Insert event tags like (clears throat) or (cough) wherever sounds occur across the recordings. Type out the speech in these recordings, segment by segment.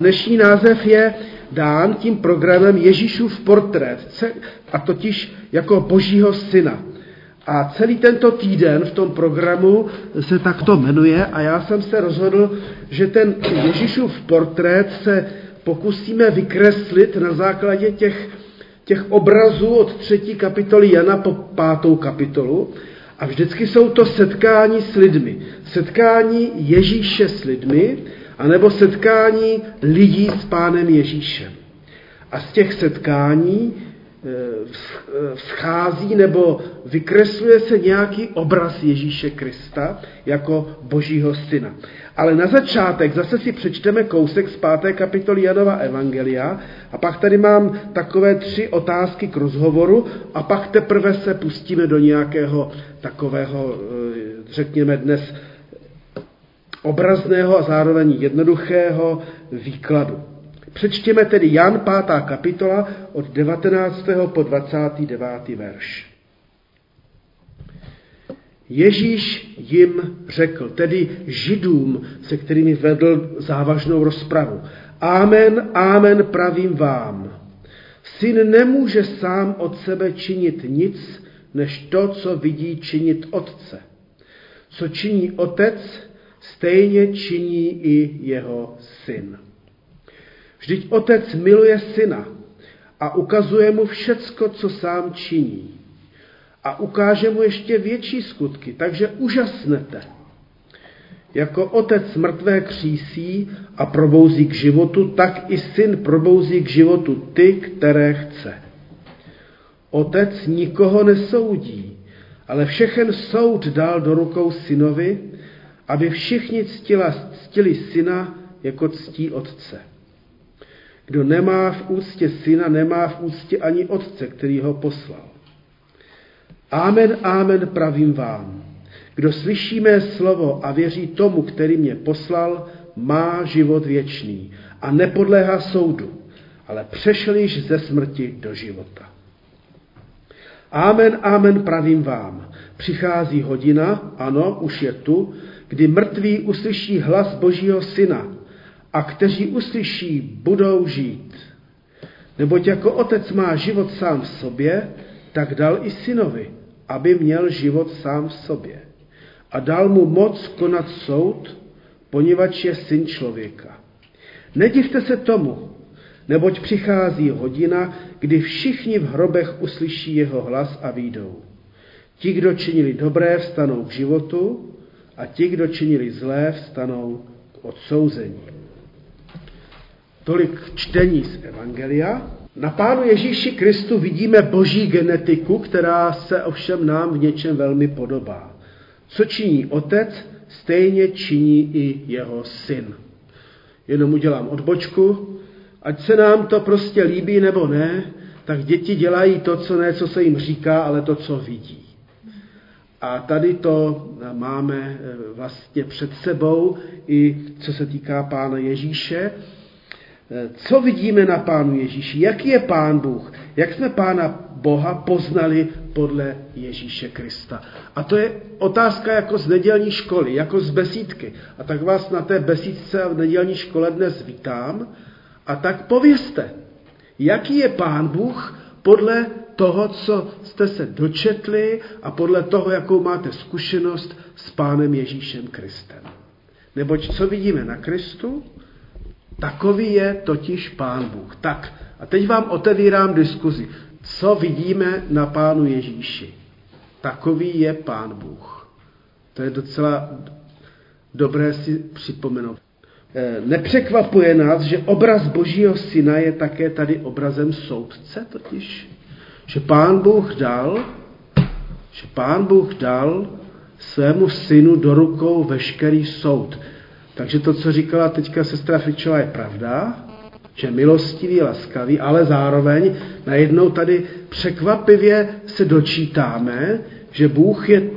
Dnešní název je dán tím programem Ježíšův portrét, a totiž jako božího syna. A celý tento týden v tom programu se takto jmenuje a já jsem se rozhodl, že ten Ježíšův portrét se pokusíme vykreslit na základě těch, těch obrazů od třetí kapitoly Jana po pátou kapitolu. A vždycky jsou to setkání s lidmi. Setkání Ježíše s lidmi, anebo setkání lidí s pánem Ježíšem. A z těch setkání eh, vschází nebo vykresluje se nějaký obraz Ježíše Krista jako božího syna. Ale na začátek zase si přečteme kousek z páté kapitoly Janova Evangelia a pak tady mám takové tři otázky k rozhovoru a pak teprve se pustíme do nějakého takového, eh, řekněme dnes, obrazného a zároveň jednoduchého výkladu. Přečtěme tedy Jan 5. kapitola od 19. po 29. verš. Ježíš jim řekl, tedy židům, se kterými vedl závažnou rozpravu. Amen, amen, pravím vám. Syn nemůže sám od sebe činit nic, než to, co vidí činit otce. Co činí otec, stejně činí i jeho syn. Vždyť otec miluje syna a ukazuje mu všecko, co sám činí. A ukáže mu ještě větší skutky, takže úžasnete. Jako otec mrtvé křísí a probouzí k životu, tak i syn probouzí k životu ty, které chce. Otec nikoho nesoudí, ale všechen soud dal do rukou synovi, aby všichni ctila, ctili syna jako ctí otce. Kdo nemá v úctě syna, nemá v úctě ani otce, který ho poslal. Amen, amen, pravím vám. Kdo slyší mé slovo a věří tomu, který mě poslal, má život věčný a nepodléhá soudu, ale přešel již ze smrti do života. Amen, amen, pravím vám. Přichází hodina, ano, už je tu, kdy mrtví uslyší hlas Božího Syna a kteří uslyší, budou žít. Neboť jako otec má život sám v sobě, tak dal i synovi, aby měl život sám v sobě. A dal mu moc konat soud, poněvadž je syn člověka. Nedivte se tomu, neboť přichází hodina, kdy všichni v hrobech uslyší jeho hlas a výjdou. Ti, kdo činili dobré, vstanou k životu a ti, kdo činili zlé, vstanou k odsouzení. Tolik čtení z Evangelia. Na Pánu Ježíši Kristu vidíme boží genetiku, která se ovšem nám v něčem velmi podobá. Co činí otec, stejně činí i jeho syn. Jenom udělám odbočku, ať se nám to prostě líbí nebo ne, tak děti dělají to, co ne, co se jim říká, ale to, co vidí. A tady to máme eh, vlastně před sebou i co se týká Pána Ježíše. Eh, co vidíme na Pánu Ježíši? Jaký je Pán Bůh? Jak jsme Pána Boha poznali podle Ježíše Krista? A to je otázka jako z nedělní školy, jako z besídky. A tak vás na té besídce v nedělní škole dnes vítám. A tak povězte, jaký je Pán Bůh podle toho, co jste se dočetli a podle toho, jakou máte zkušenost s Pánem Ježíšem Kristem. Neboť co vidíme na Kristu, takový je totiž Pán Bůh. Tak, a teď vám otevírám diskuzi. Co vidíme na Pánu Ježíši? Takový je Pán Bůh. To je docela dobré si připomenout. Eh, nepřekvapuje nás, že obraz Božího syna je také tady obrazem soudce totiž. Že pán Bůh dal, že pán Bůh dal svému synu do rukou veškerý soud. Takže to, co říkala teďka sestra Fičová, je pravda, že milostivý, laskavý, ale zároveň najednou tady překvapivě se dočítáme, že Bůh je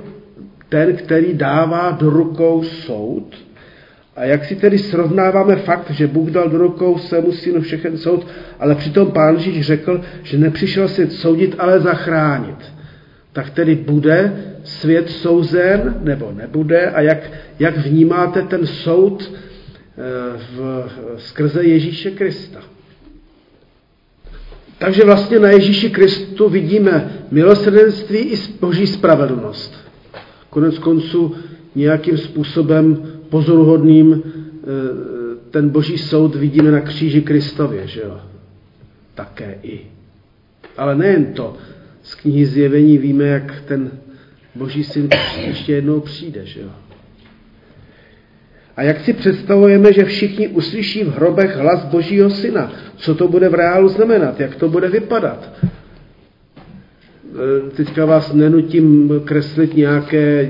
ten, který dává do rukou soud, a jak si tedy srovnáváme fakt, že Bůh dal do rukou svému synu všechen soud, ale přitom pán Ježíš řekl, že nepřišel svět soudit, ale zachránit. Tak tedy bude svět souzen nebo nebude a jak, jak vnímáte ten soud v, skrze Ježíše Krista. Takže vlastně na Ježíši Kristu vidíme milosrdenství i boží spravedlnost. Konec konců nějakým způsobem pozoruhodným eh, ten boží soud vidíme na kříži Kristově, že jo? Také i. Ale nejen to. Z knihy Zjevení víme, jak ten boží syn ještě jednou přijde, že jo? A jak si představujeme, že všichni uslyší v hrobech hlas Božího syna? Co to bude v reálu znamenat? Jak to bude vypadat? E, teďka vás nenutím kreslit nějaké e,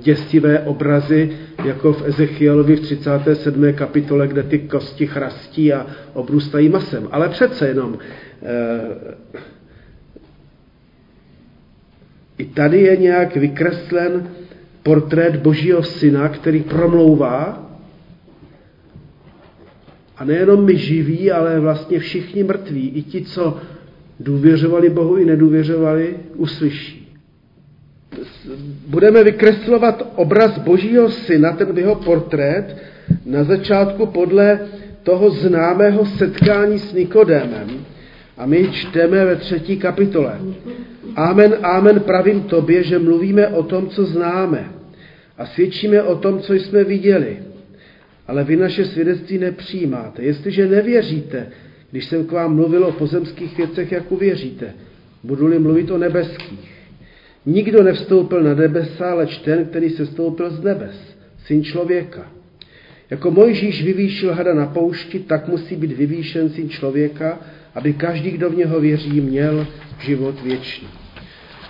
děsivé obrazy, jako v Ezechielovi v 37. kapitole, kde ty kosti chrastí a obrůstají masem. Ale přece jenom e, i tady je nějak vykreslen portrét Božího syna, který promlouvá a nejenom my živí, ale vlastně všichni mrtví, i ti, co důvěřovali Bohu i nedůvěřovali, uslyší. Budeme vykreslovat obraz Božího syna, ten jeho portrét, na začátku podle toho známého setkání s Nikodémem. A my čteme ve třetí kapitole. Amen, amen, pravím tobě, že mluvíme o tom, co známe a svědčíme o tom, co jsme viděli. Ale vy naše svědectví nepřijímáte. Jestliže nevěříte, když jsem k vám mluvil o pozemských věcech, jak uvěříte, budu-li mluvit o nebeských. Nikdo nevstoupil na nebesa, ale ten, který se stoupil z nebes, syn člověka. Jako Mojžíš vyvýšil hada na poušti, tak musí být vyvýšen syn člověka, aby každý, kdo v něho věří, měl život věčný.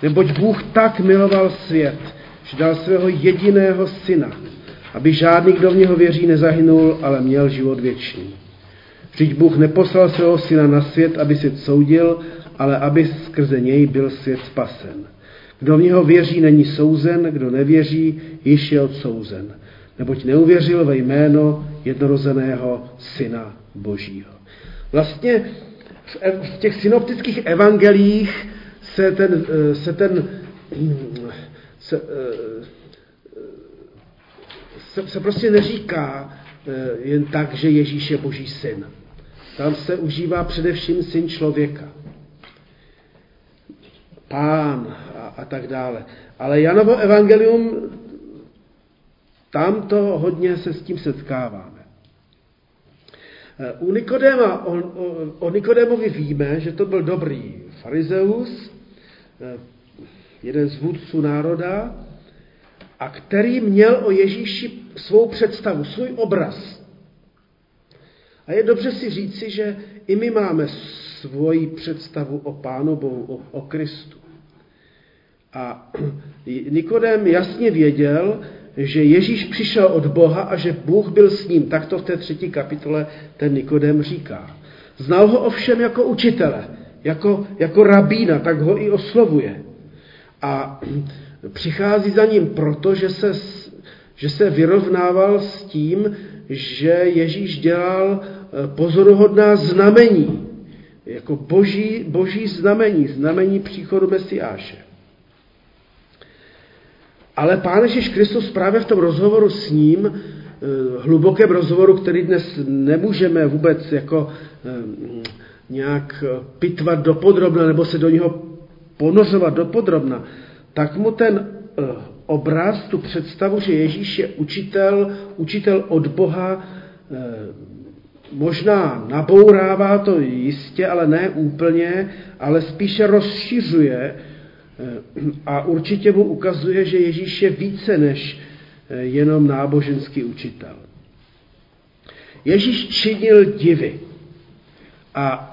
Neboť Bůh tak miloval svět, že dal svého jediného syna, aby žádný, kdo v něho věří, nezahynul, ale měl život věčný. Vždyť Bůh neposlal svého syna na svět, aby svět soudil, ale aby skrze něj byl svět spasen. Kdo v něho věří, není souzen, kdo nevěří, již je odsouzen. Neboť neuvěřil ve jméno jednorozeného syna Božího. Vlastně v těch synoptických evangelích se ten, eh, se ten se, eh, se, se prostě neříká eh, jen tak, že Ježíš je Boží syn. Tam se užívá především syn člověka. Pán a, a tak dále. Ale Janovo evangelium, tam to hodně se s tím setkáváme. Eh, u Nikodéma, o, o, o Nikodémovi víme, že to byl dobrý farizeus, jeden z vůdců národa, a který měl o Ježíši svou představu, svůj obraz. A je dobře si říci, že i my máme svoji představu o Pánu Bohu, o, o Kristu. A (clears throat) Nikodem jasně věděl, že Ježíš přišel od Boha a že Bůh byl s ním. Tak to v té třetí kapitole ten Nikodem říká. Znal ho ovšem jako učitele, jako, jako rabína, tak ho i oslovuje. A (clears throat) přichází za ním proto, že se, že se vyrovnával s tím, že Ježíš dělal pozoruhodná znamení, jako boží, boží znamení, znamení příchodu Mesiáše. Ale Pán Ježíš Kristus právě v tom rozhovoru s ním, eh, hlubokém rozhovoru, který dnes nemůžeme vůbec jako eh, nějak pitvat dopodrobna nebo se do něho ponořovat dopodrobna, tak mu ten eh, obraz, tu představu, že Ježíš je učitel, učitel od Boha, eh, možná nabourává to jistě, ale ne úplně, ale spíše rozšiřuje eh, a určitě mu ukazuje, že Ježíš je více než jenom náboženský učitel. Ježíš činil divy a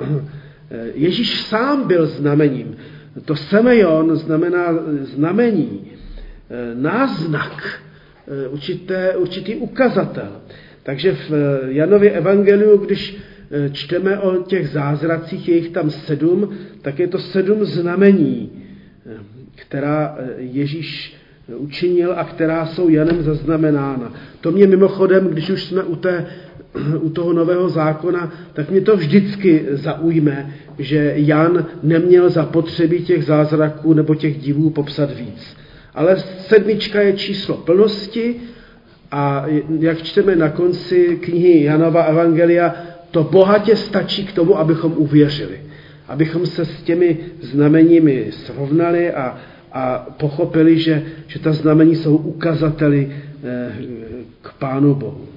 Ježíš sám byl znamením. To semeion znamená znamení, eh, náznak, eh, určité, určitý ukazatel. Takže v eh, Janově evangeliu, když čteme o těch zázracích, je jich tam sedm, tak je to sedm znamení, která Ježíš učinil a která jsou Janem zaznamenána. To mě mimochodem, když už jsme u, té, (clears throat) u toho nového zákona, tak mě to vždycky zaujme, že Jan neměl zapotřebí těch zázraků nebo těch divů popsat víc. Ale sedmička je číslo plnosti A jak čteme na konci knihy Janova Evangelia, to bohatě stačí k tomu, abychom uvěřili. Abychom se s těmi znameními srovnali a, a pochopili, že, že ta znamení jsou ukazateli eh, k Pánu Bohu.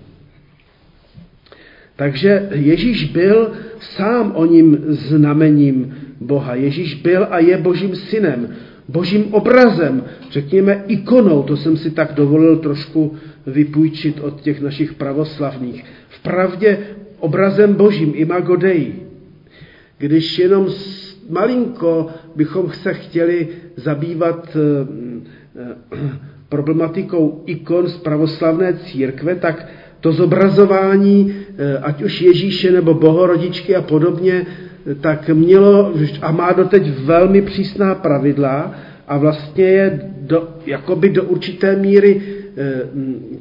Takže Ježíš byl sám o ním znamením Boha. Ježíš byl a je božím synem, božím obrazem, řekněme ikonou, to jsem si tak dovolil trošku vypůjčit od těch našich pravoslavných. V pravdě obrazem božím, imago Dei. Když jenom malinko bychom se chtěli zabývat eh, eh, problematikou ikon z pravoslavné církve, tak to zobrazování, eh, ať už Ježíše nebo Bohorodičky a podobně, tak mělo a má doteď velmi přísná pravidla a vlastně je do, jakoby do určité míry eh,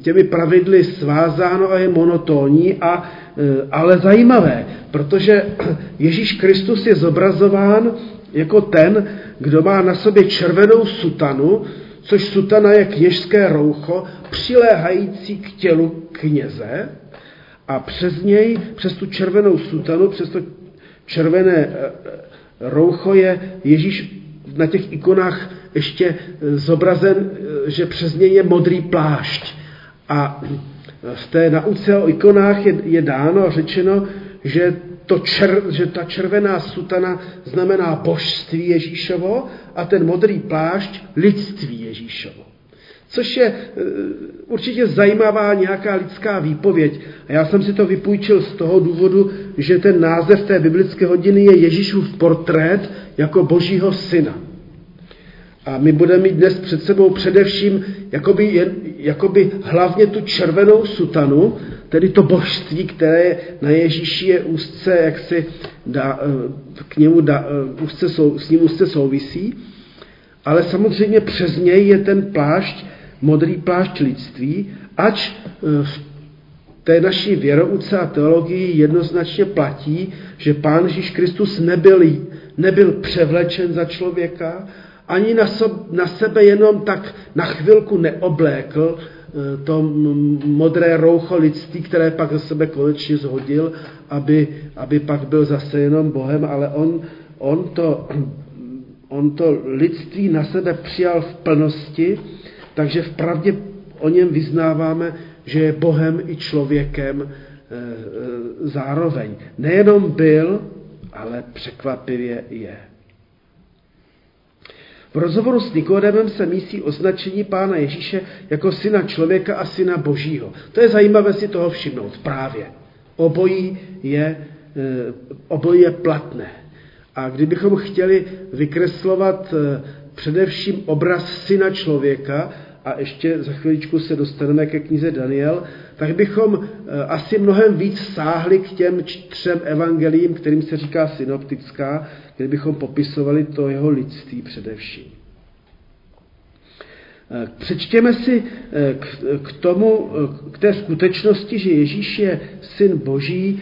těmi pravidly svázáno a je monotónní, a, eh, ale zajímavé, protože (clears throat) Ježíš Kristus je zobrazován jako ten, kdo má na sobě červenou sutanu, což sutana je kněžské roucho, přiléhající k tělu kněze a přes něj, přes tu červenou sutanu, přes to červené eh, eh, roucho je Ježíš na těch ikonách ještě eh, zobrazen, že přes něj je modrý plášť. A v té nauce o ikonách je, je dáno a řečeno, že, to čer, že ta červená sutana znamená božství Ježíšovo a ten modrý plášť lidství Ježíšovo. Což je určitě zajímavá nějaká lidská výpověď. A já jsem si to vypůjčil z toho důvodu, že ten název té biblické hodiny je Ježíšův portrét jako božího syna. A my budeme mít dnes před sebou především jakoby, jakoby hlavně tu červenou sutanu, tedy to božství, které na Ježíši je úzce, jak si dá, eh, k němu dá, eh, úzce s ním úzce souvisí, ale samozřejmě přes něj je ten plášť, modrý plášť lidství, ač eh, v té naší věrouce a teologii jednoznačně platí, že Pán Ježíš Kristus nebyl, nebyl převlečen za člověka, ani na, sob, na sebe jenom tak na chvilku neoblékl eh, to modré roucho lidství, které pak ze sebe konečně zhodil, aby, aby pak byl zase jenom Bohem, ale on, on, to, (clears throat) on to lidství na sebe přijal v plnosti, takže v pravdě o něm vyznáváme, že je Bohem i člověkem eh, eh, zároveň. Nejenom byl, ale překvapivě je. V rozhovoru s Nikodemem se mísí označení Pána Ježíše jako syna člověka a syna božího. To je zajímavé si toho všimnout právě. Obojí je, eh, obojí je platné. A kdybychom chtěli vykreslovat především obraz syna člověka, a ještě za chviličku se dostaneme ke knize Daniel, tak bychom eh, asi mnohem víc sáhli k těm třem evangelím, kterým se říká synoptická, kdybychom popisovali to jeho lidství především. Eh, přečtěme si eh, k, tomu, k té skutečnosti, že Ježíš je syn Boží,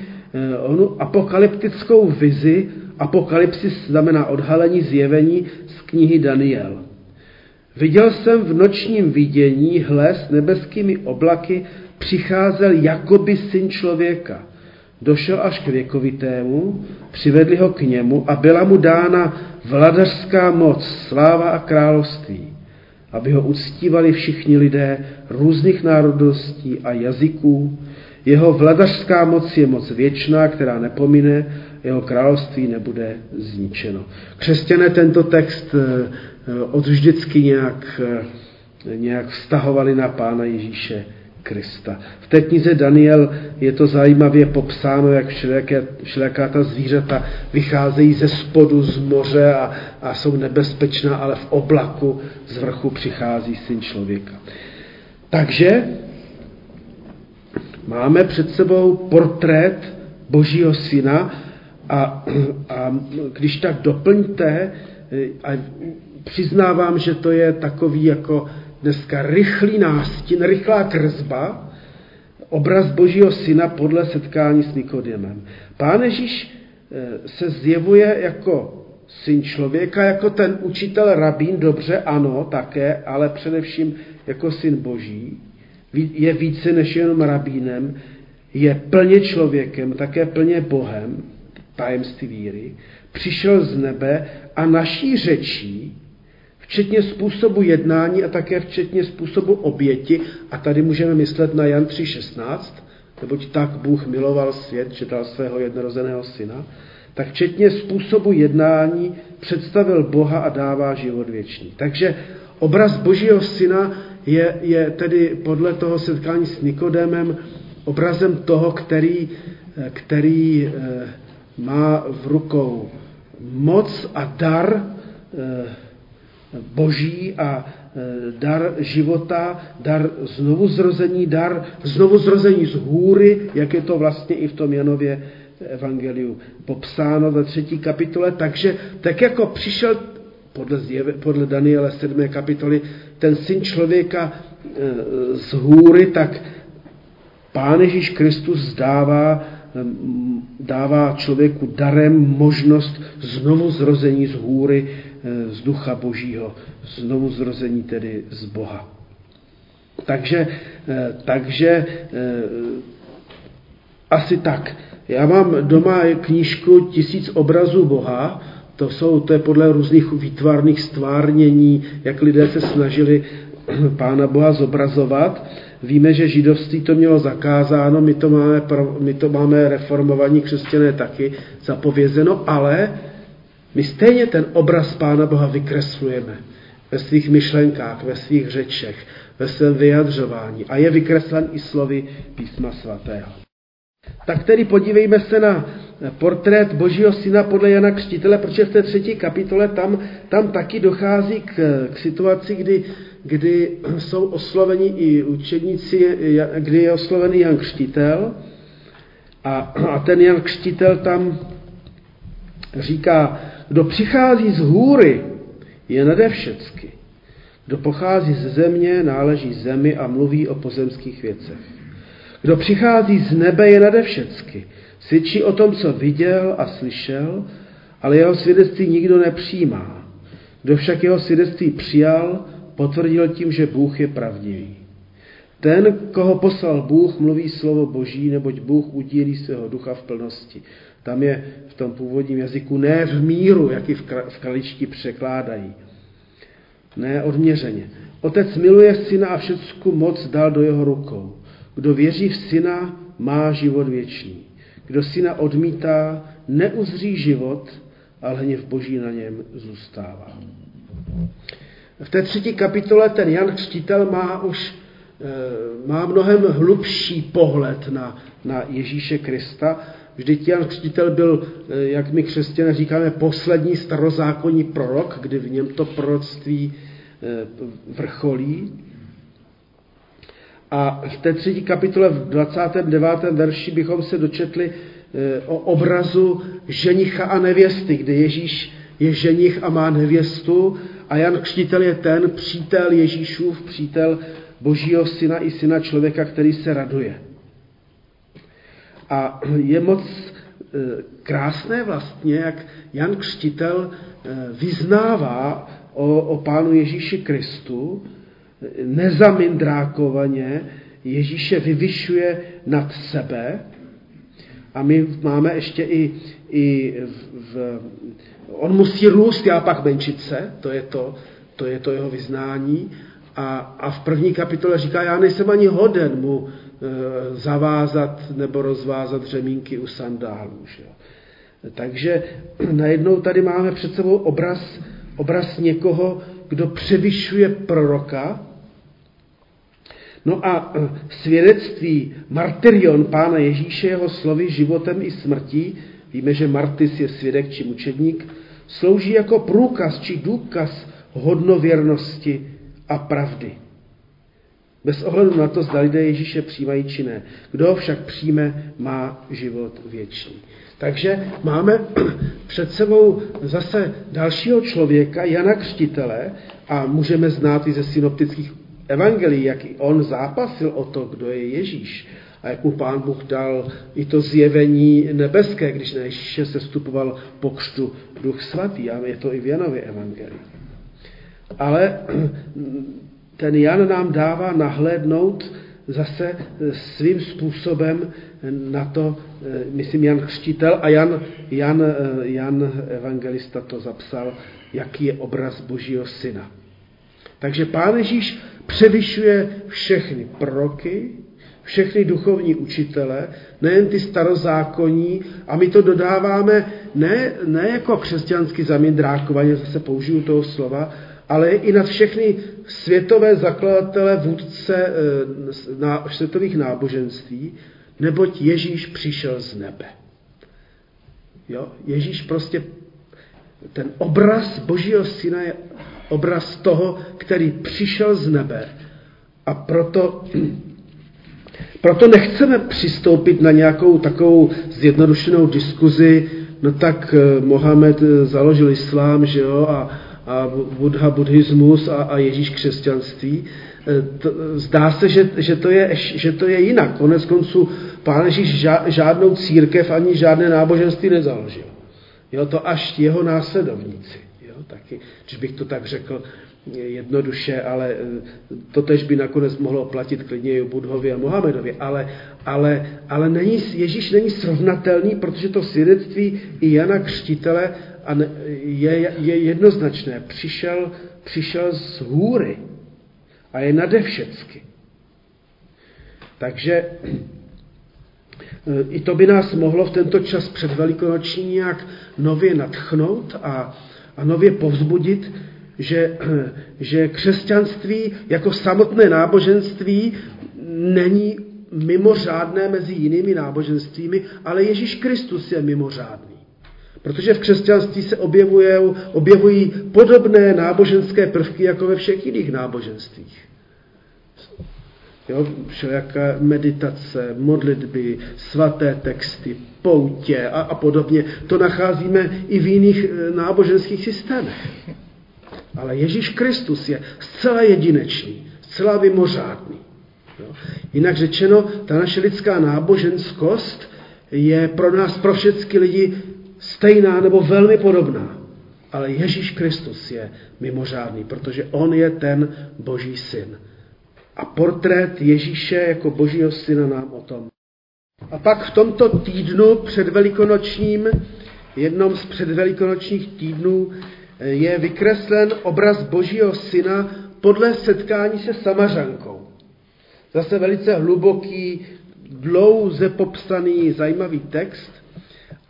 onu apokalyptickou vizi, apokalypsis znamená odhalení zjevení z knihy Daniel. Viděl jsem v nočním vidění, hle, s nebeskými oblaky přicházel jakoby syn člověka. Došel až k věkovitému, přivedli ho k němu a byla mu dána vladařská moc, sláva a království, aby ho uctívali všichni lidé různých národností a jazyků. Jeho vladařská moc je moc věčná, která nepomine, jeho království nebude zničeno. Křesťané tento text eh, Eh, od vždycky nějak, eh, nějak vztahovali na Pána Ježíše Krista. V té knize Daniel je to zajímavě popsáno, jak všelijaká ta zvířata vycházejí ze spodu z moře a, a jsou nebezpečná, ale v oblaku z vrchu přichází syn člověka. Takže máme před sebou portrét Božího syna a, a když tak doplňte a přiznávám, že to je takový jako dneska rychlý nástin, rychlá kresba, obraz Božího syna podle setkání s Nikodemem. Pán Ježíš eh, se zjevuje jako syn člověka, jako ten učitel rabín, dobře, ano, také, ale především jako syn Boží. je více než jenom rabínem, je plně člověkem, také plně Bohem, tajemství víry, přišel z nebe a naší řečí, včetně způsobu jednání a také včetně způsobu oběti, a tady můžeme myslet na Jan 3.16, neboť tak Bůh miloval svět, že dal svého jednorozeného syna, tak včetně způsobu jednání představil Boha a dává život věčný. Takže obraz Božího syna je, je tedy podle toho setkání s Nikodemem obrazem toho, který, který eh, má v rukou moc a dar eh, boží a eh, dar života, dar znovuzrození, dar znovuzrození z hůry, jak je to vlastně i v tom Janově evangeliu popsáno ve třetí kapitole. Takže tak jako přišel podle, zjeve, podle Daniele 7. kapitoly ten syn člověka z hůry, tak Pán Ježíš Kristus dává, dává člověku darem možnost znovu zrození z hůry, eh, z ducha božího, znovu zrození tedy z Boha. Takže, eh, takže eh, asi tak. Já mám doma knížku Tisíc obrazů Boha, to, jsou, to je podle různých výtvarných stvárnění, jak lidé se snažili (clears throat) Pána Boha zobrazovat. Víme, že židovství to mělo zakázáno, my to máme, my to máme reformovaní křesťané taky zapovězeno, ale my stejně ten obraz Pána Boha vykreslujeme ve svých myšlenkách, ve svých řečech, ve svém vyjadřování a je vykreslen i slovy písma svatého. Tak tedy podívejme se na portrét Božího syna podle Jana Křtitele, protože v té třetí kapitole tam, tam taky dochází k, k situaci, kdy, kdy jsou osloveni i učedníci, kdy je oslovený Jan Křtitel a, a ten Jan Křtitel tam říká, kdo přichází z hůry, je nade všecky. Kdo pochází ze země, náleží zemi a mluví o pozemských věcech. Kdo přichází z nebe, je nade všecky. Svědčí o tom, co viděl a slyšel, ale jeho svědectví nikdo nepřijímá. Kdo však jeho svědectví přijal, potvrdil tím, že Bůh je pravdivý. Ten, koho poslal Bůh, mluví slovo Boží, neboť Bůh udílí svého ducha v plnosti. Tam je v tom původním jazyku ne v míru, jak i v kaličti překládají. Ne odměřeně. Otec miluje syna a všecku moc dal do jeho rukou. Kdo věří v syna, má život věčný. Kdo syna odmítá, neuzří život, ale hněv boží na něm zůstává. V té třetí kapitole ten Jan Křtitel má už eh, má mnohem hlubší pohled na, na Ježíše Krista. Vždyť Jan Křtitel byl, eh, jak my křesťané říkáme, poslední starozákonní prorok, kdy v něm to proroctví eh, vrcholí. A v té třetí kapitole v 29. verši bychom se dočetli o obrazu ženicha a nevěsty, kde Ježíš je ženich a má nevěstu a Jan Křtitel je ten přítel Ježíšův, přítel Božího syna i syna člověka, který se raduje. A je moc e, krásné vlastně, jak Jan Křtitel e, vyznává o, o Pánu Ježíši Kristu, nezamindrákovaně Ježíše vyvyšuje nad sebe a my máme ještě i, i v, v, on musí růst, já pak menšit se, to je to, to, je to jeho vyznání a, a v první kapitole říká, já nejsem ani hoden mu e, zavázat nebo rozvázat řemínky u sandálů. Že? Takže najednou tady máme před sebou obraz, obraz někoho, kdo převyšuje proroka, No a e, svědectví martyrion Pána Ježíše, jeho slovy životem i smrtí, víme, že martys je svědek či mučedník, slouží jako průkaz či důkaz hodnověrnosti a pravdy. Bez ohledu na to, zda lidé Ježíše přijímají či ne. Kdo ho však přijme, má život věčný. Takže máme (clears throat) před sebou zase dalšího člověka, Jana Křtitele, a můžeme znát i ze synoptických evangelii, jak i on zápasil o to, kdo je Ježíš a jak mu pán Bůh dal i to zjevení nebeské, když na Ježíše se vstupoval po křtu duch svatý a je to i v Janově evangelii. Ale (clears throat) ten Jan nám dává nahlédnout zase svým způsobem na to, myslím Jan Křtitel a Jan, Jan, Jan Evangelista to zapsal, jaký je obraz Božího syna. Takže Pán Ježíš převyšuje všechny proroky, všechny duchovní učitele, nejen ty starozákonní, a my to dodáváme ne, ne jako křesťansky zamindrákovaně, zase použiju toho slova, ale i nad všechny světové zakladatele, vůdce e, na, světových náboženství, neboť Ježíš přišel z nebe. Jo? Ježíš prostě, ten obraz Božího syna je obraz toho, který přišel z nebe. A proto proto nechceme přistoupit na nějakou takovou zjednodušenou diskuzi, no tak eh, Mohamed eh, založil islám, že jo, a, a Buddha buddhismus a, a Ježíš křesťanství. Eh, to, zdá se, že, že, to je, že to je jinak. Konec konců pán Ježíš žádnou církev ani žádné náboženství nezaložil. Jo, to až jeho následovníci. Jo, taky, když bych to tak řekl, jednoduše, ale eh, to tež by nakonec mohlo platit klidně i Budhovi a Mohamedovi. Ale, ale, ale není, Ježíš není srovnatelný, protože to svědectví i Jana Křtitele je, je jednoznačné. Přišel, přišel z hůry a je nade všecky. Takže eh, i to by nás mohlo v tento čas před Velikonoční nějak nově natchnout a, a nově povzbudit, že, (clears throat) že křesťanství jako samotné náboženství není mimořádné mezi jinými náboženstvími, ale Ježíš Kristus je mimořádný. Protože v křesťanství se objevují, objevují podobné náboženské prvky jako ve všech jiných náboženstvích. Jo, všelijaká meditace, modlitby, svaté texty, poutě a, a podobně. To nacházíme i v jiných eh, náboženských systémech. Ale Ježíš Kristus je zcela jedinečný, zcela mimořádný. Jo? Jinak řečeno, ta naše lidská náboženskost je pro nás, pro všechny lidi stejná nebo velmi podobná. Ale Ježíš Kristus je mimořádný, protože on je ten boží syn. A portrét Ježíše jako božího syna nám o tom. A pak v tomto týdnu předvelikonočním, jednom z předvelikonočních týdnů, je vykreslen obraz Božího syna podle setkání se Samařankou. Zase velice hluboký, dlouze popsaný, zajímavý text,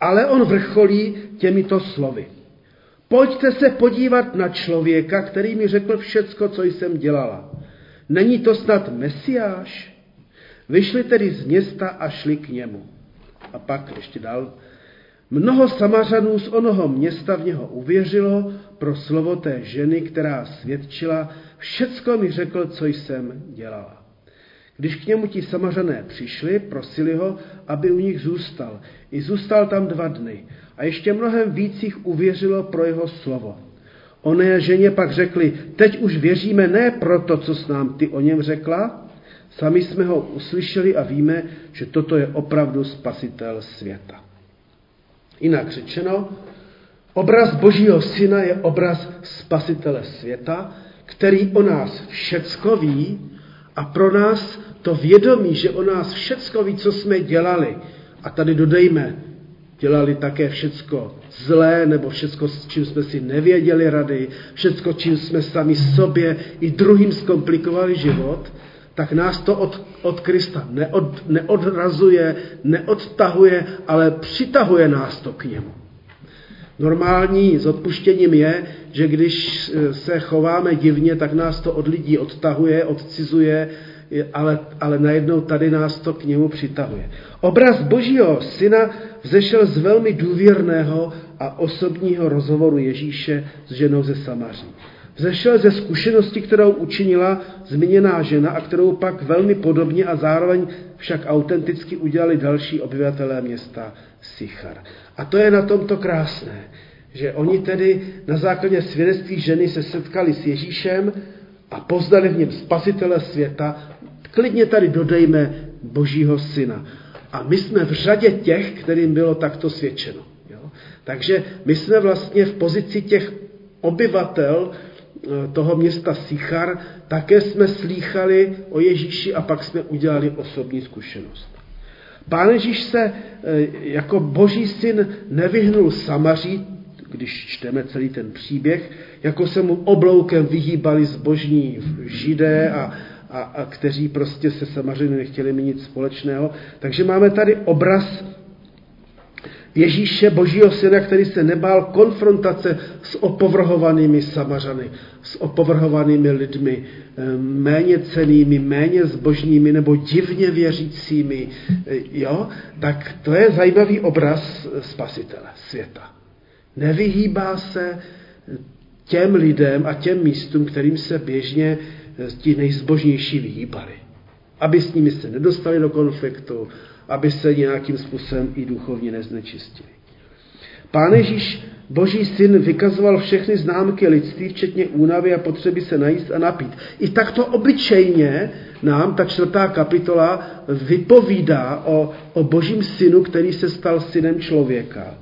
ale on vrcholí těmito slovy. Pojďte se podívat na člověka, který mi řekl všecko, co jsem dělala. Není to snad Mesiáš? Vyšli tedy z města a šli k němu. A pak ještě dál Mnoho samařanů z onoho města v něho uvěřilo pro slovo té ženy, která svědčila, všecko mi řekl, co jsem dělala. Když k němu ti samařané přišli, prosili ho, aby u nich zůstal. I zůstal tam dva dny. A ještě mnohem víc jich uvěřilo pro jeho slovo. Oné ženě pak řekli, teď už věříme ne proto, co s nám ty o něm řekla, sami jsme ho uslyšeli a víme, že toto je opravdu spasitel světa. Jinak řečeno, obraz Božího syna je obraz spasitele světa, který o nás všecko ví a pro nás to vědomí, že o nás všecko ví, co jsme dělali. A tady dodejme, dělali také všecko zlé, nebo všecko, s čím jsme si nevěděli rady, všecko, čím jsme sami sobě i druhým zkomplikovali život, tak nás to od, od Krista neod, neodrazuje, neodtahuje, ale přitahuje nás to k němu. Normální s odpuštěním je, že když se chováme divně, tak nás to od lidí odtahuje, odcizuje, ale, ale najednou tady nás to k němu přitahuje. Obraz Božího syna vzešel z velmi důvěrného a osobního rozhovoru Ježíše s ženou ze Samaří. Zešel ze zkušenosti, kterou učinila zmíněná žena a kterou pak velmi podobně a zároveň však autenticky udělali další obyvatelé města Sichar. A to je na tomto krásné, že oni tedy na základě svědectví ženy se setkali s Ježíšem a poznali v něm spasitele světa. Klidně tady dodejme Božího syna. A my jsme v řadě těch, kterým bylo takto svědčeno. Jo? Takže my jsme vlastně v pozici těch obyvatel toho města Sichar, také jsme slýchali o Ježíši a pak jsme udělali osobní zkušenost. Pán Ježíš se e, jako boží syn nevyhnul Samaří, když čteme celý ten příběh, jako se mu obloukem vyhýbali zbožní židé a, a, a kteří prostě se samozřejmě nechtěli mít nic společného. Takže máme tady obraz Ježíše, božího syna, který se nebál konfrontace s opovrhovanými samařany, s opovrhovanými lidmi, eh, méně cenými, méně zbožními nebo divně věřícími, eh, jo, tak to je zajímavý obraz spasitele světa. Nevyhýbá se těm lidem a těm místům, kterým se běžně eh, ti nejzbožnější vyhýbali. Aby s nimi se nedostali do konfliktu, aby se nějakým způsobem i duchovně neznečistili. Pán Ježíš, boží syn, vykazoval všechny známky lidství, včetně únavy a potřeby se najíst a napít. I takto obyčejně nám ta čtvrtá kapitola vypovídá o, o božím synu, který se stal synem člověka.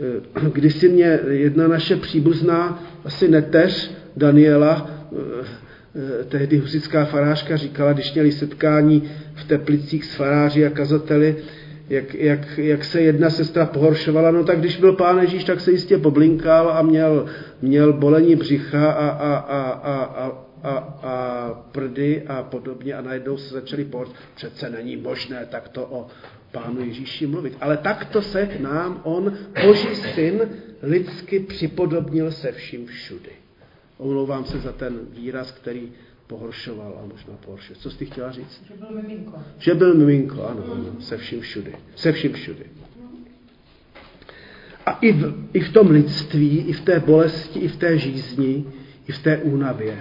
Eh, když si mě jedna naše příbuzná, asi neteř Daniela, eh, tehdy husická farářka říkala, když měli setkání v Teplicích s faráři a kazateli, jak, jak, jak se jedna sestra pohoršovala, no tak když byl pán Ježíš, tak se jistě poblinkal a měl, měl bolení břicha a, a, a, a, a, a, a prdy a podobně a najednou se začali pohoršovat. Přece není možné takto o pánu Ježíši mluvit. Ale takto se k nám on, boží syn, lidsky připodobnil se vším všudy. Omlouvám se za ten výraz, který pohoršoval a možná pohoršil. Co jsi chtěla říct? Že byl miminko. Že byl miminko, ano, ano se vším všudy. Se vším všudy. A i v, i v tom lidství, i v té bolesti, i v té žízni, i v té únavě.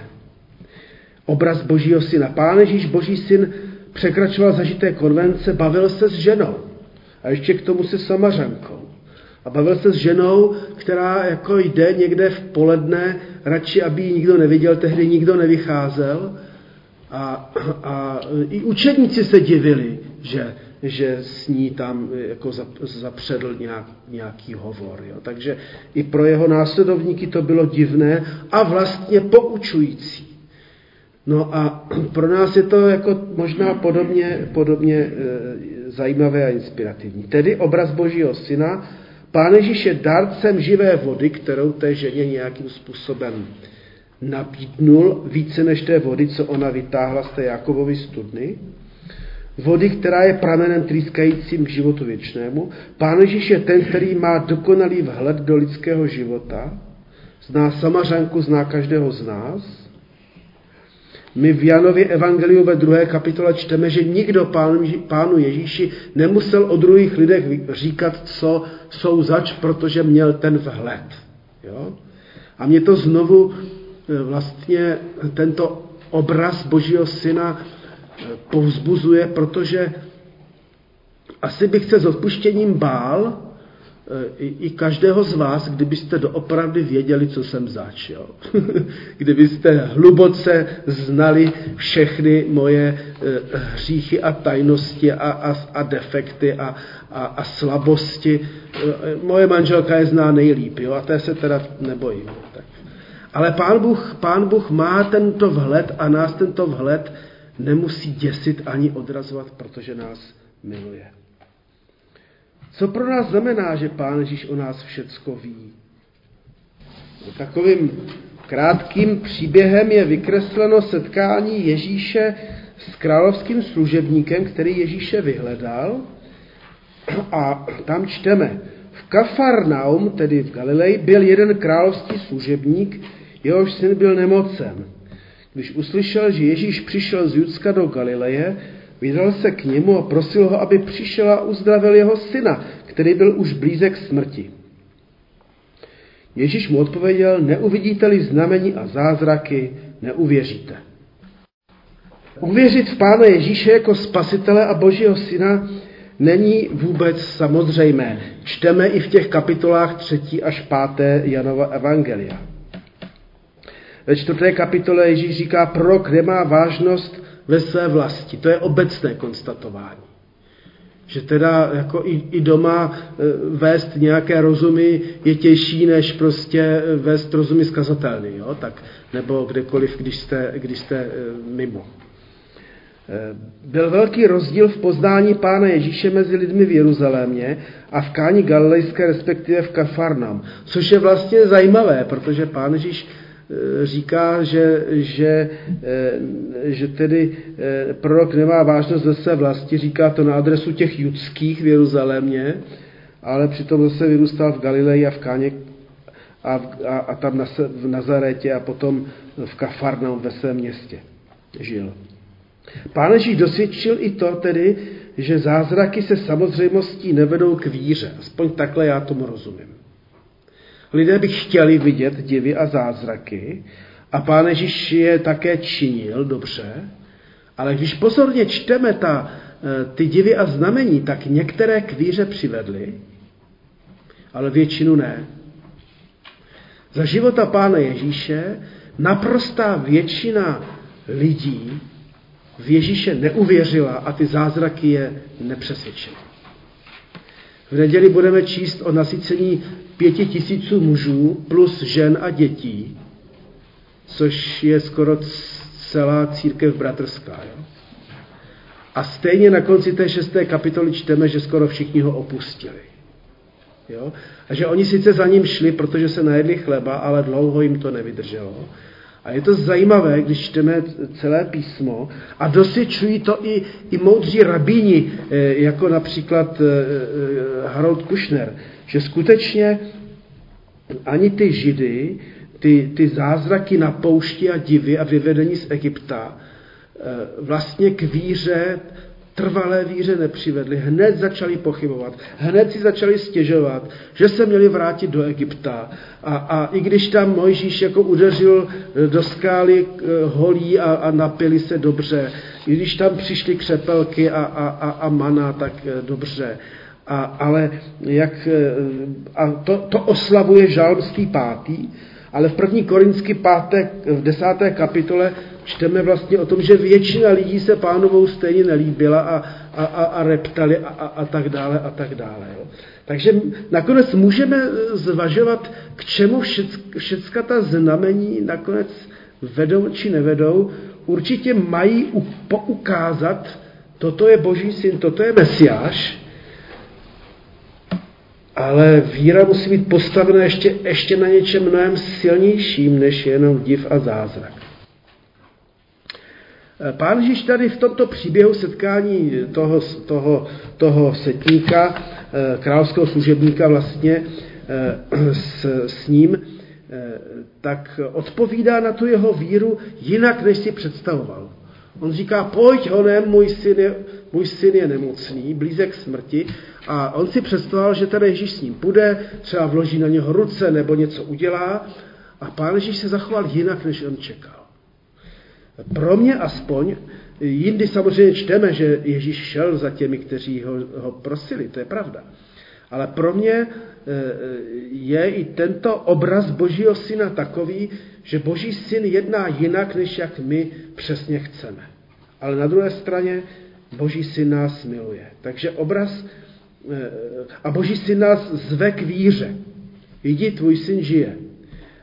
Obraz Božího syna. Pán Ježíš, Boží syn, překračoval zažité konvence, bavil se s ženou. A ještě k tomu se samařankou. A bavil se s ženou, která jako jde někde v poledne, radši, aby ji nikdo neviděl, tehdy nikdo nevycházel. A, a i učedníci se divili, že, že s ní tam jako zapředl nějak, nějaký hovor. Jo. Takže i pro jeho následovníky to bylo divné a vlastně poučující. No a pro nás je to jako možná podobně, podobně e, zajímavé a inspirativní. Tedy obraz Božího syna, Pán Ježíš je dárcem živé vody, kterou té ženě nějakým způsobem nabídnul více než té vody, co ona vytáhla z té Jakobovy studny. Vody, která je pramenem trýskajícím k životu věčnému. Pán Ježíš je ten, který má dokonalý vhled do lidského života, zná samařanku, zná každého z nás my v Janově Evangeliu ve druhé kapitole čteme, že nikdo pánu, pánu Ježíši nemusel o druhých lidech říkat, co jsou zač, protože měl ten vhled. Jo? A mě to znovu e, vlastně tento obraz Božího syna e, povzbuzuje, protože asi bych se s odpuštěním bál, i, i každého z vás, kdybyste doopravdy věděli, co jsem zač. Jo? (laughs) kdybyste hluboce znali všechny moje eh, hříchy a tajnosti a, a, a defekty a, a, a slabosti. Eh, moje manželka je zná nejlíp, jo? a té se teda nebojím. Tak. Ale pán Bůh, pán Bůh má tento vhled a nás tento vhled nemusí děsit ani odrazovat, protože nás miluje. Co pro nás znamená, že Pán Ježíš o nás všecko ví? Takovým krátkým příběhem je vykresleno setkání Ježíše s královským služebníkem, který Ježíše vyhledal. A tam čteme, v Kafarnaum, tedy v Galileji, byl jeden královský služebník, jehož syn byl nemocen. Když uslyšel, že Ježíš přišel z Judska do Galileje, Vydal se k němu a prosil ho, aby přišel a uzdravil jeho syna, který byl už blízek smrti. Ježíš mu odpověděl, neuvidíte-li znamení a zázraky, neuvěříte. Uvěřit v Pána Ježíše jako spasitele a Božího syna není vůbec samozřejmé. Čteme i v těch kapitolách 3. až 5. Janova Evangelia. Ve čtvrté kapitole Ježíš říká, prorok nemá vážnost ve své vlasti. To je obecné konstatování. že teda jako i, i doma e, vést nějaké rozumy je těžší, než prostě vést rozumy skazatelný, jo? Tak, nebo kdekoliv, když jste, když jste e, mimo. E, byl velký rozdíl v poznání Pána Ježíše mezi lidmi v Jeruzalémě a v Káni Galilejské, respektive v Kafarnam. Což je vlastně zajímavé, protože Pán Ježíš říká, že, že, eh, že tedy eh, prorok nemá vážnost ze své vlasti, říká to na adresu těch judských v Jeruzalémě, ale přitom zase vyrůstal v Galileji a v Káně a, a, a tam na, v Nazaretě a potom v Kafarnaum ve svém městě žil. Pán Ježíš dosvědčil i to tedy, že zázraky se samozřejmostí nevedou k víře. Aspoň takhle já tomu rozumím. Lidé by chtěli vidět divy a zázraky a Pán Ježíš je také činil dobře, ale když pozorně čteme ta, eh, ty divy a znamení, tak některé k víře přivedly, ale většinu ne. Za života Pána Ježíše naprostá většina lidí v Ježíše neuvěřila a ty zázraky je nepřesvědčily. V neděli budeme číst o nasycení pěti tisíců mužů plus žen a dětí, což je skoro celá církev bratrská. Jo? A stejně na konci té šesté kapitoly čteme, že skoro všichni ho opustili. Jo? A že oni sice za ním šli, protože se najedli chleba, ale dlouho jim to nevydrželo. A je to zajímavé, když čteme celé písmo a dosvědčují to i, i moudří rabíni, eh, jako například eh, eh, Harold Kushner, že skutečně ani ty židy, ty, ty zázraky na poušti a divy a vyvedení z Egypta vlastně k víře trvalé víře nepřivedli, hned začali pochybovat, hned si začali stěžovat, že se měli vrátit do Egypta. A, a i když tam Mojžíš jako udeřil eh, do skály eh, holí a, a napili se dobře, i když tam přišly křepelky a, a, a, a mana, tak eh, dobře. A, ale jak, a to, to oslavuje žalmský pátý, ale v první Korinský pátek v desáté kapitole čteme vlastně o tom, že většina lidí se pánovou stejně nelíbila a, a, a, a reptali a, a, a tak dále a tak dále. Jo. Takže nakonec můžeme zvažovat, k čemu všecka ta znamení nakonec vedou či nevedou. Určitě mají poukázat, toto je Boží syn, toto je Mesiáš, ale víra musí být postavena ještě, ještě na něčem mnohem silnějším, než jenom div a zázrak. Pán Ježíš tady v tomto příběhu setkání toho, toho, toho setníka, eh, královského služebníka vlastně eh, s, s ním, tak odpovídá na tu jeho víru jinak, než si představoval. On říká, pojď honem, můj syn je, můj syn je nemocný, blízek smrti. A on si představoval, že tady Ježíš s ním půjde, třeba vloží na něho ruce nebo něco udělá. A pán Ježíš se zachoval jinak, než on čekal. Pro mě aspoň, jindy samozřejmě čteme, že Ježíš šel za těmi, kteří ho, ho prosili, to je pravda. Ale pro mě e, je i tento obraz Božího syna takový, že Boží syn jedná jinak, než jak my přesně chceme. Ale na druhé straně Boží syn nás miluje. Takže obraz e, a Boží syn nás zve k víře. Jdi, tvůj syn žije.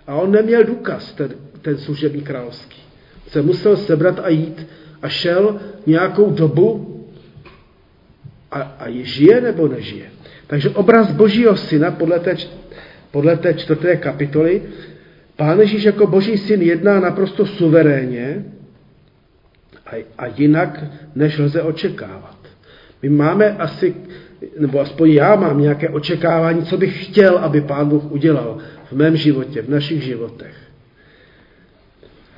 A on neměl důkaz, ten, ten služební královský se musel sebrat a jít a šel nějakou dobu a, a žije nebo nežije. Takže obraz Božího syna podle té, podle té čtvrté kapitoly, Pán Ježíš jako Boží syn jedná naprosto suverénně a, a jinak, než lze očekávat. My máme asi, nebo aspoň já mám nějaké očekávání, co bych chtěl, aby Pán Bůh udělal v mém životě, v našich životech.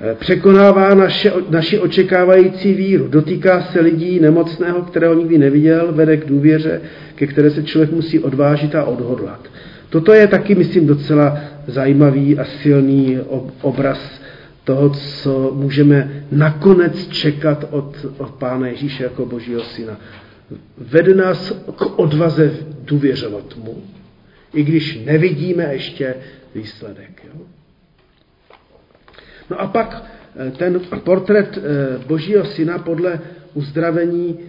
Eh, překonává naše, naši očekávající víru, dotýká se lidí nemocného, kterého nikdy neviděl, vede k důvěře, ke které se člověk musí odvážit a odhodlat. Toto je taky, myslím, docela zajímavý a silný obraz toho, co můžeme nakonec čekat od, od Pána Ježíše jako Božího syna. Vede nás k odvaze důvěřovat mu, i když nevidíme ještě výsledek. Jo? No a pak eh, ten portret eh, Božího syna podle uzdravení,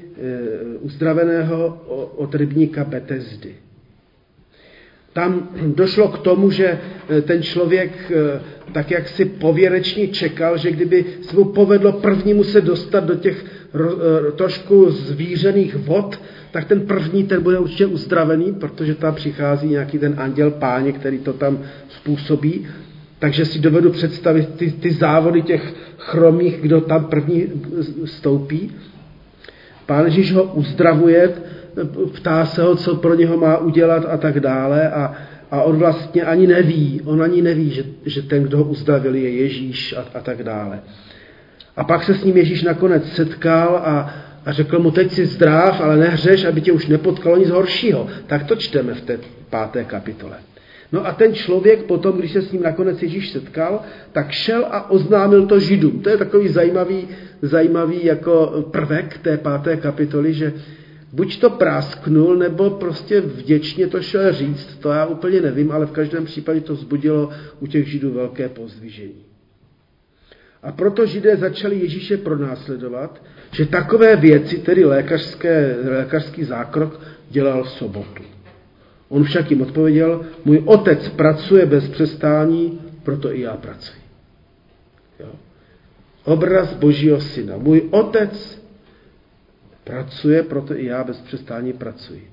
uzdraveného od rybníka Betesdy. Tam došlo k tomu, že ten člověk tak jak si pověrečně čekal, že kdyby se mu povedlo prvnímu se dostat do těch trošku zvířených vod, tak ten první, ten bude určitě uzdravený, protože tam přichází nějaký ten anděl páně, který to tam způsobí. Takže si dovedu představit ty, ty závody těch chromých, kdo tam první stoupí. Pán Ježíš ho uzdravuje, ptá se ho, co pro něho má udělat a tak dále. A, a on vlastně ani neví, on ani neví, že, že ten, kdo ho uzdravil, je Ježíš a, a tak dále. A pak se s ním Ježíš nakonec setkal a, a řekl mu, teď si zdrav, ale nehřeš, aby tě už nepotkalo nic horšího. Tak to čteme v té páté kapitole. No a ten člověk potom, když se s ním nakonec Ježíš setkal, tak šel a oznámil to Židům. To je takový zajímavý, zajímavý jako prvek té páté kapitoly, že buď to prásknul, nebo prostě vděčně to šel říct, to já úplně nevím, ale v každém případě to vzbudilo u těch Židů velké pozdvižení. A proto Židé začali Ježíše pronásledovat, že takové věci, tedy lékařské, lékařský zákrok, dělal v sobotu. On však jim odpověděl, můj otec pracuje bez přestání, proto i já pracuji. Jo. Obraz Božího syna. Můj otec pracuje, proto i já bez přestání pracuji.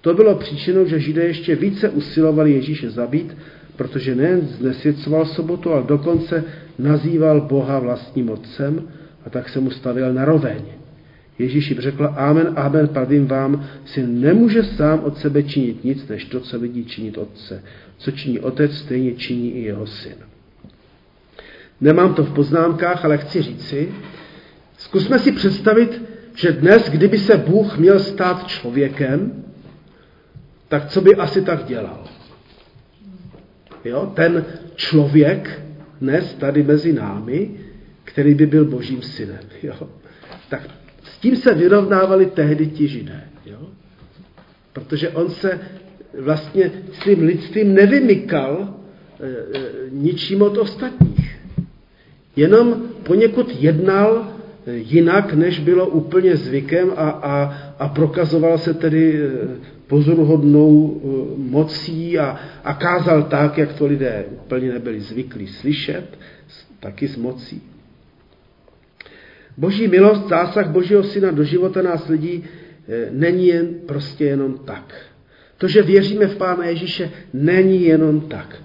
To bylo příčinou, že Židé ještě více usilovali Ježíše zabít, protože nejen znesvěcoval sobotu, ale dokonce nazýval Boha vlastním otcem a tak se mu stavil na roveň. Ježíš jim řekl, amen, amen, pravím vám, syn nemůže sám od sebe činit nic, než to, co vidí činit otce. Co činí otec, stejně činí i jeho syn. Nemám to v poznámkách, ale chci říci, zkusme si představit, že dnes, kdyby se Bůh měl stát člověkem, tak co by asi tak dělal? Jo? Ten člověk dnes tady mezi námi, který by byl božím synem. Jo? Tak s tím se vyrovnávali tehdy ti židé. Jo? Protože on se vlastně svým lidstvím nevymykal e, e, ničím od ostatních. Jenom poněkud jednal jinak, než bylo úplně zvykem a, a, a prokazoval se tedy e, pozoruhodnou e, mocí a, a kázal tak, jak to lidé úplně nebyli zvyklí slyšet, taky s mocí. Boží milost, zásah Božího syna do života nás lidí není jen prostě jenom tak. To, že věříme v Pána Ježíše, není jenom tak.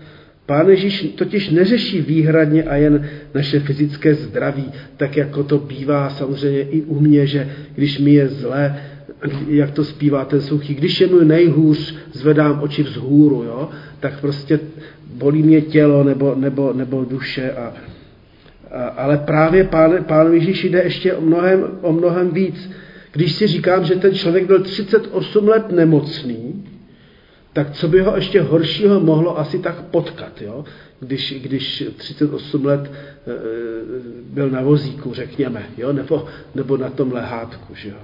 Pán Ježíš totiž neřeší výhradně a jen naše fyzické zdraví, tak jako to bývá samozřejmě i u mě, že když mi je zlé, jak to zpívá ten suchý, když je mi nejhůř, zvedám oči vzhůru, jo? tak prostě bolí mě tělo nebo, nebo, nebo duše. A, a, ale právě pán, pán Ježíš jde ještě o mnohem, o mnohem víc. Když si říkám, že ten člověk byl 38 let nemocný, tak co by ho ještě horšího mohlo asi tak potkat, jo? Když, když 38 let e, byl na vozíku, řekněme, jo? Nebo, nebo na tom lehátku. Že jo?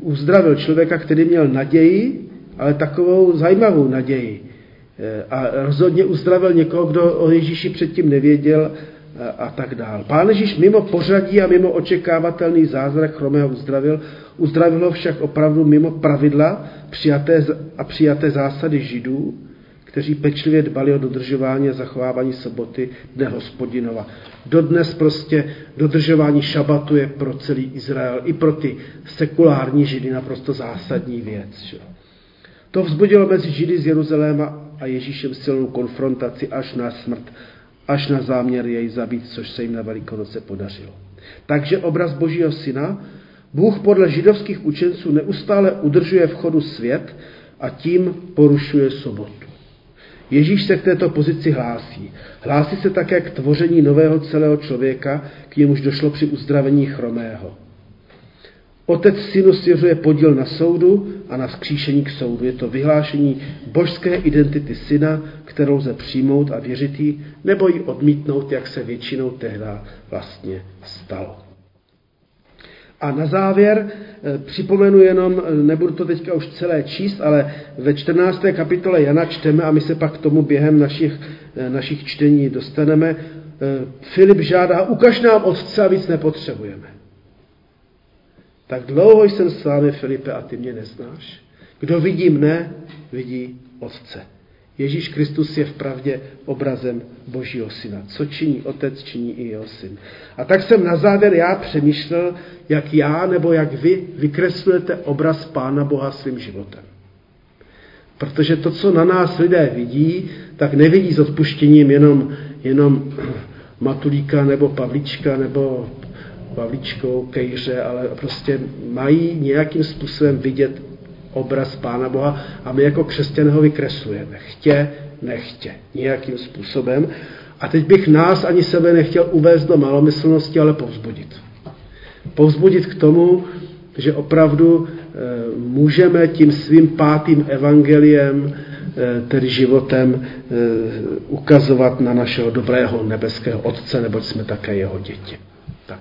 Uzdravil člověka, který měl naději, ale takovou zajímavou naději. E, a rozhodně uzdravil někoho, kdo o Ježíši předtím nevěděl a tak dál. Pán Ježíš mimo pořadí a mimo očekávatelný zázrak chromého uzdravil, uzdravil ho však opravdu mimo pravidla přijaté a přijaté zásady židů, kteří pečlivě dbali o dodržování a zachovávání soboty dne hospodinova. Dodnes prostě dodržování šabatu je pro celý Izrael, i pro ty sekulární židy naprosto zásadní věc. Že? To vzbudilo mezi židy z Jeruzaléma a Ježíšem silnou konfrontaci až na smrt až na záměr jej zabít, což se jim na Velikonoce podařilo. Takže obraz Božího syna Bůh podle židovských učenců neustále udržuje v chodu svět a tím porušuje sobotu. Ježíš se k této pozici hlásí. Hlásí se také k tvoření nového celého člověka, k němuž došlo při uzdravení chromého. Otec synu svěřuje podíl na soudu a na vzkříšení k soudu. Je to vyhlášení božské identity syna, kterou lze přijmout a věřit jí, nebo ji odmítnout, jak se většinou tehdy vlastně stalo. A na závěr eh, připomenu jenom, eh, nebudu to teďka už celé číst, ale ve 14. kapitole Jana čteme a my se pak k tomu během našich, eh, našich čtení dostaneme. Filip žádá, ukaž nám otce a víc nepotřebujeme. Tak dlouho jsem s vámi, Filipe, a ty mě neznáš. Kdo vidí mne, vidí Otce. Ježíš Kristus je v pravdě obrazem Božího syna. Co činí otec, činí i jeho syn. A tak jsem na závěr já přemýšlel, jak já nebo jak vy vykreslujete obraz Pána Boha svým životem. Protože to, co na nás lidé vidí, tak nevidí s odpuštěním jenom, jenom (clears throat) Matulíka nebo Pavlička nebo Pavličkou, Kejře, ale prostě mají nějakým způsobem vidět obraz Pána Boha a my jako křesťané ho vykreslujeme. Chtě, nechtě, nějakým způsobem. A teď bych nás ani sebe nechtěl uvést do malomyslnosti, ale povzbudit. Povzbudit k tomu, že opravdu e, můžeme tím svým pátým evangeliem, e, tedy životem, e, ukazovat na našeho dobrého nebeského Otce, neboť jsme také jeho děti. Tak,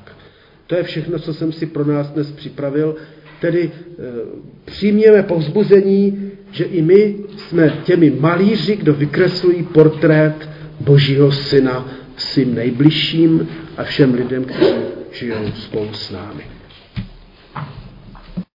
to je všechno, co jsem si pro nás dnes připravil. Tedy e, přijměme povzbuzení, že i my jsme těmi malíři, kdo vykreslují portrét Božího Syna svým nejbližším a všem lidem, kteří žijou spolu s námi.